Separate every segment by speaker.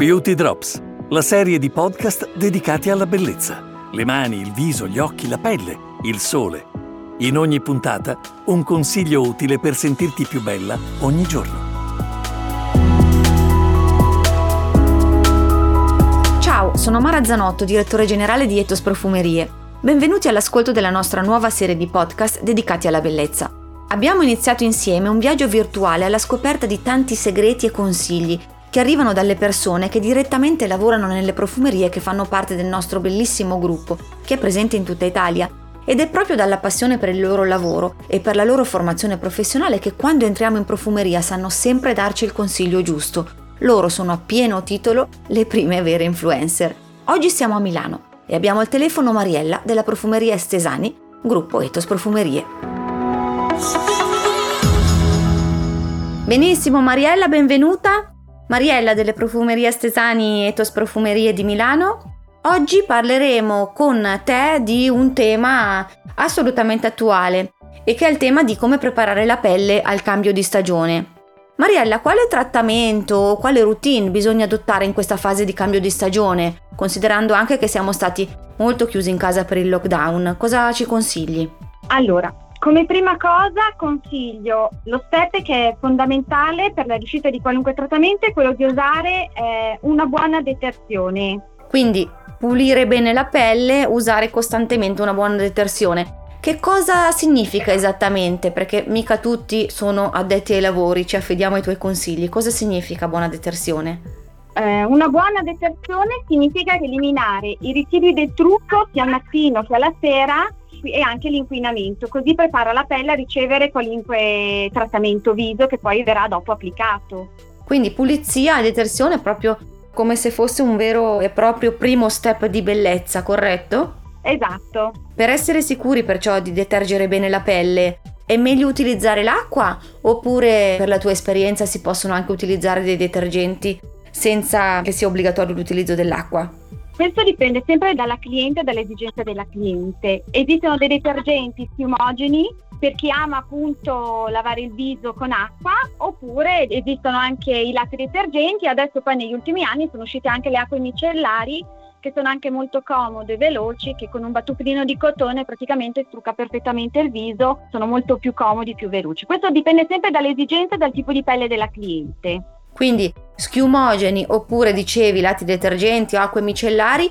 Speaker 1: Beauty Drops, la serie di podcast dedicati alla bellezza. Le mani, il viso, gli occhi, la pelle, il sole in ogni puntata un consiglio utile per sentirti più bella ogni giorno.
Speaker 2: Ciao, sono Mara Zanotto, direttore generale di Etos Profumerie. Benvenuti all'ascolto della nostra nuova serie di podcast dedicati alla bellezza. Abbiamo iniziato insieme un viaggio virtuale alla scoperta di tanti segreti e consigli che arrivano dalle persone che direttamente lavorano nelle profumerie che fanno parte del nostro bellissimo gruppo, che è presente in tutta Italia ed è proprio dalla passione per il loro lavoro e per la loro formazione professionale che quando entriamo in profumeria sanno sempre darci il consiglio giusto. Loro sono a pieno titolo le prime vere influencer. Oggi siamo a Milano e abbiamo al telefono Mariella della profumeria Estesani, gruppo Etos Profumerie. Benissimo Mariella, benvenuta. Mariella delle profumerie Estesani Etos Profumerie di Milano. Oggi parleremo con te di un tema assolutamente attuale e che è il tema di come preparare la pelle al cambio di stagione. Mariella, quale trattamento, quale routine bisogna adottare in questa fase di cambio di stagione, considerando anche che siamo stati molto chiusi in casa per il lockdown? Cosa ci consigli?
Speaker 3: Allora, come prima cosa consiglio lo step che è fondamentale per la riuscita di qualunque trattamento è quello di usare eh, una buona detersione.
Speaker 2: Quindi pulire bene la pelle, usare costantemente una buona detersione. Che cosa significa esattamente? Perché mica tutti sono addetti ai lavori, ci affidiamo ai tuoi consigli. Cosa significa buona detersione?
Speaker 3: Eh, una buona detersione significa eliminare i residui del trucco sia al mattino che alla sera e anche l'inquinamento, così prepara la pelle a ricevere qualunque trattamento viso che poi verrà dopo applicato.
Speaker 2: Quindi pulizia e detersione proprio come se fosse un vero e proprio primo step di bellezza, corretto?
Speaker 3: Esatto.
Speaker 2: Per essere sicuri perciò di detergere bene la pelle, è meglio utilizzare l'acqua oppure per la tua esperienza si possono anche utilizzare dei detergenti senza che sia obbligatorio l'utilizzo dell'acqua?
Speaker 3: Questo dipende sempre dalla cliente e dalle esigenze della cliente. Esistono dei detergenti schiumogeni per chi ama appunto lavare il viso con acqua oppure esistono anche i latte detergenti. Adesso poi negli ultimi anni sono uscite anche le acque micellari che sono anche molto comode e veloci che con un battucino di cotone praticamente strucca perfettamente il viso. Sono molto più comodi più veloci. Questo dipende sempre dalle esigenze e dal tipo di pelle della cliente.
Speaker 2: Quindi schiumogeni oppure dicevi latti detergenti o acque micellari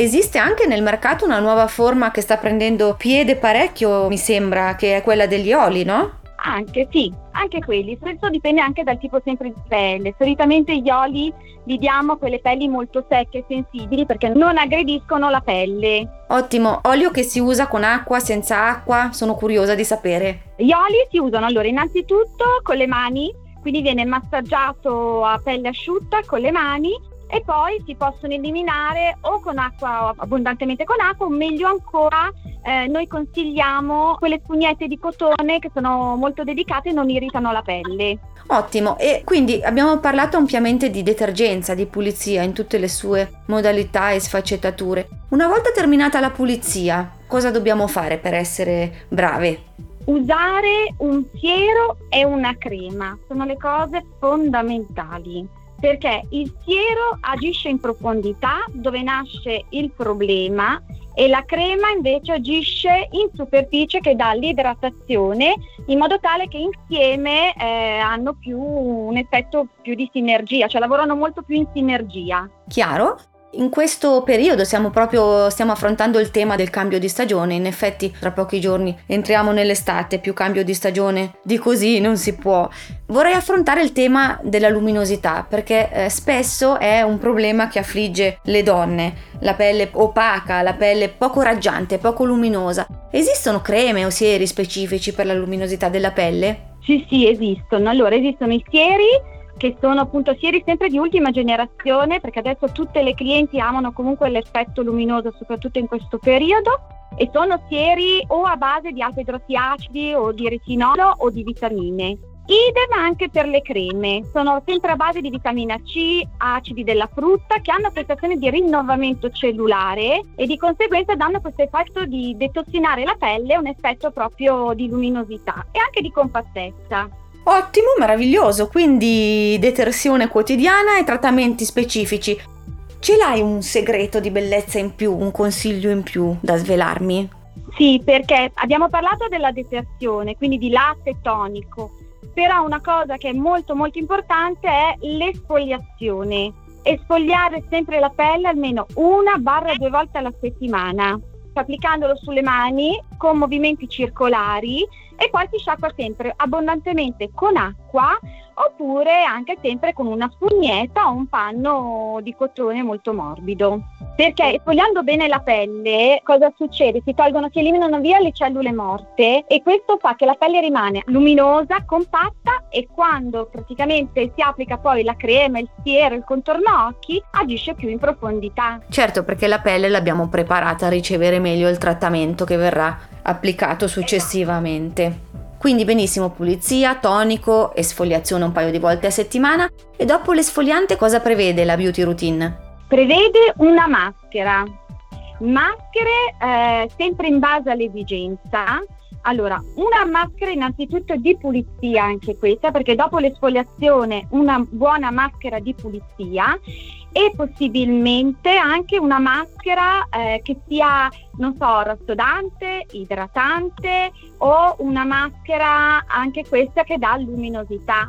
Speaker 2: Esiste anche nel mercato una nuova forma che sta prendendo piede parecchio, mi sembra, che è quella degli oli, no?
Speaker 3: Anche sì, anche quelli. Questo dipende anche dal tipo sempre di pelle. Solitamente gli oli li diamo a quelle pelli molto secche e sensibili perché non aggrediscono la pelle.
Speaker 2: Ottimo, olio che si usa con acqua, senza acqua? Sono curiosa di sapere.
Speaker 3: Gli oli si usano allora innanzitutto con le mani, quindi viene massaggiato a pelle asciutta con le mani e poi si possono eliminare o con acqua, abbondantemente con acqua, o meglio ancora eh, noi consigliamo quelle spugnette di cotone che sono molto delicate e non irritano la pelle.
Speaker 2: Ottimo, e quindi abbiamo parlato ampiamente di detergenza, di pulizia in tutte le sue modalità e sfaccettature. Una volta terminata la pulizia, cosa dobbiamo fare per essere brave?
Speaker 3: Usare un siero e una crema sono le cose fondamentali perché il siero agisce in profondità dove nasce il problema e la crema invece agisce in superficie che dà l'idratazione in modo tale che insieme eh, hanno più un effetto più di sinergia, cioè lavorano molto più in sinergia.
Speaker 2: Chiaro? In questo periodo stiamo proprio stiamo affrontando il tema del cambio di stagione, in effetti tra pochi giorni entriamo nell'estate, più cambio di stagione di così non si può. Vorrei affrontare il tema della luminosità perché eh, spesso è un problema che affligge le donne, la pelle opaca, la pelle poco raggiante, poco luminosa. Esistono creme o sieri specifici per la luminosità della pelle?
Speaker 3: Sì, sì, esistono. Allora, esistono i sieri che sono appunto sieri sempre di ultima generazione, perché adesso tutte le clienti amano comunque l'effetto luminoso, soprattutto in questo periodo, e sono sieri o a base di alfa idrossiacidi o di retinolo o di vitamine. Idem anche per le creme, sono sempre a base di vitamina C, acidi della frutta che hanno prestazioni di rinnovamento cellulare e di conseguenza danno questo effetto di detossinare la pelle, un effetto proprio di luminosità e anche di compattezza.
Speaker 2: Ottimo, meraviglioso, quindi detersione quotidiana e trattamenti specifici. Ce l'hai un segreto di bellezza in più, un consiglio in più da svelarmi?
Speaker 3: Sì, perché abbiamo parlato della detersione, quindi di latte tonico, però una cosa che è molto molto importante è l'esfoliazione. Esfoliare sempre la pelle almeno una barra due volte alla settimana, applicandolo sulle mani con movimenti circolari e poi si sciacqua sempre abbondantemente con acqua oppure anche sempre con una spugnetta o un panno di cotone molto morbido. Perché esfoliando bene la pelle, cosa succede? Si tolgono, si eliminano via le cellule morte e questo fa che la pelle rimane luminosa, compatta e quando praticamente si applica poi la crema, il siero, il contorno occhi, agisce più in profondità.
Speaker 2: Certo, perché la pelle l'abbiamo preparata a ricevere meglio il trattamento che verrà applicato successivamente. Quindi benissimo pulizia, tonico, esfoliazione un paio di volte a settimana e dopo l'esfoliante cosa prevede la beauty routine?
Speaker 3: Prevede una maschera, maschere eh, sempre in base all'esigenza. Allora, una maschera innanzitutto di pulizia anche questa, perché dopo l'esfoliazione una buona maschera di pulizia e possibilmente anche una maschera eh, che sia, non so, rassodante, idratante o una maschera anche questa che dà luminosità.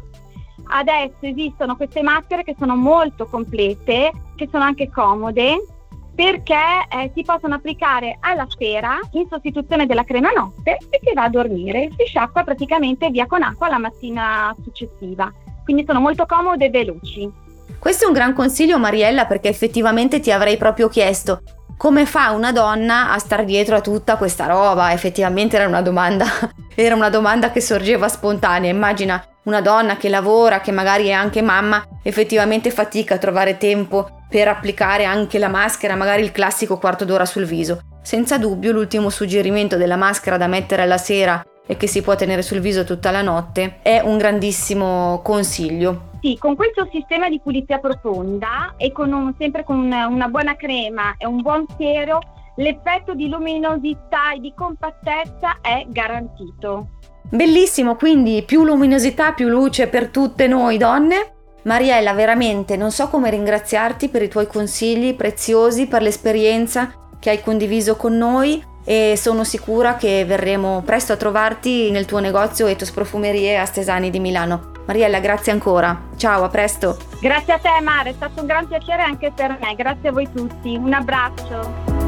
Speaker 3: Adesso esistono queste maschere che sono molto complete, che sono anche comode perché eh, si possono applicare alla sera in sostituzione della crema notte e si va a dormire. Si sciacqua praticamente via con acqua la mattina successiva. Quindi sono molto comode e veloci.
Speaker 2: Questo è un gran consiglio Mariella perché effettivamente ti avrei proprio chiesto come fa una donna a star dietro a tutta questa roba? Effettivamente era una domanda, era una domanda che sorgeva spontanea. Immagina una donna che lavora, che magari è anche mamma, effettivamente fatica a trovare tempo per applicare anche la maschera, magari il classico quarto d'ora sul viso. Senza dubbio l'ultimo suggerimento della maschera da mettere alla sera e che si può tenere sul viso tutta la notte è un grandissimo consiglio.
Speaker 3: Sì, con questo sistema di pulizia profonda e con un, sempre con una, buona crema e un buon siero, l'effetto di luminosità e di compattezza è garantito.
Speaker 2: Bellissimo, quindi più luminosità, più luce per tutte noi donne. Mariella, veramente non so come ringraziarti per i tuoi consigli preziosi, per l'esperienza che hai condiviso con noi e sono sicura che verremo presto a trovarti nel tuo negozio Etos Profumerie a Stesani di Milano. Mariella, grazie ancora. Ciao, a presto.
Speaker 3: Grazie a te Mara, è stato un gran piacere anche per me. Grazie a voi tutti. Un abbraccio.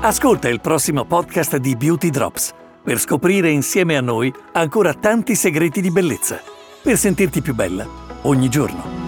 Speaker 1: Ascolta il prossimo podcast di Beauty Drops per scoprire insieme a noi ancora tanti segreti di bellezza, per sentirti più bella ogni giorno.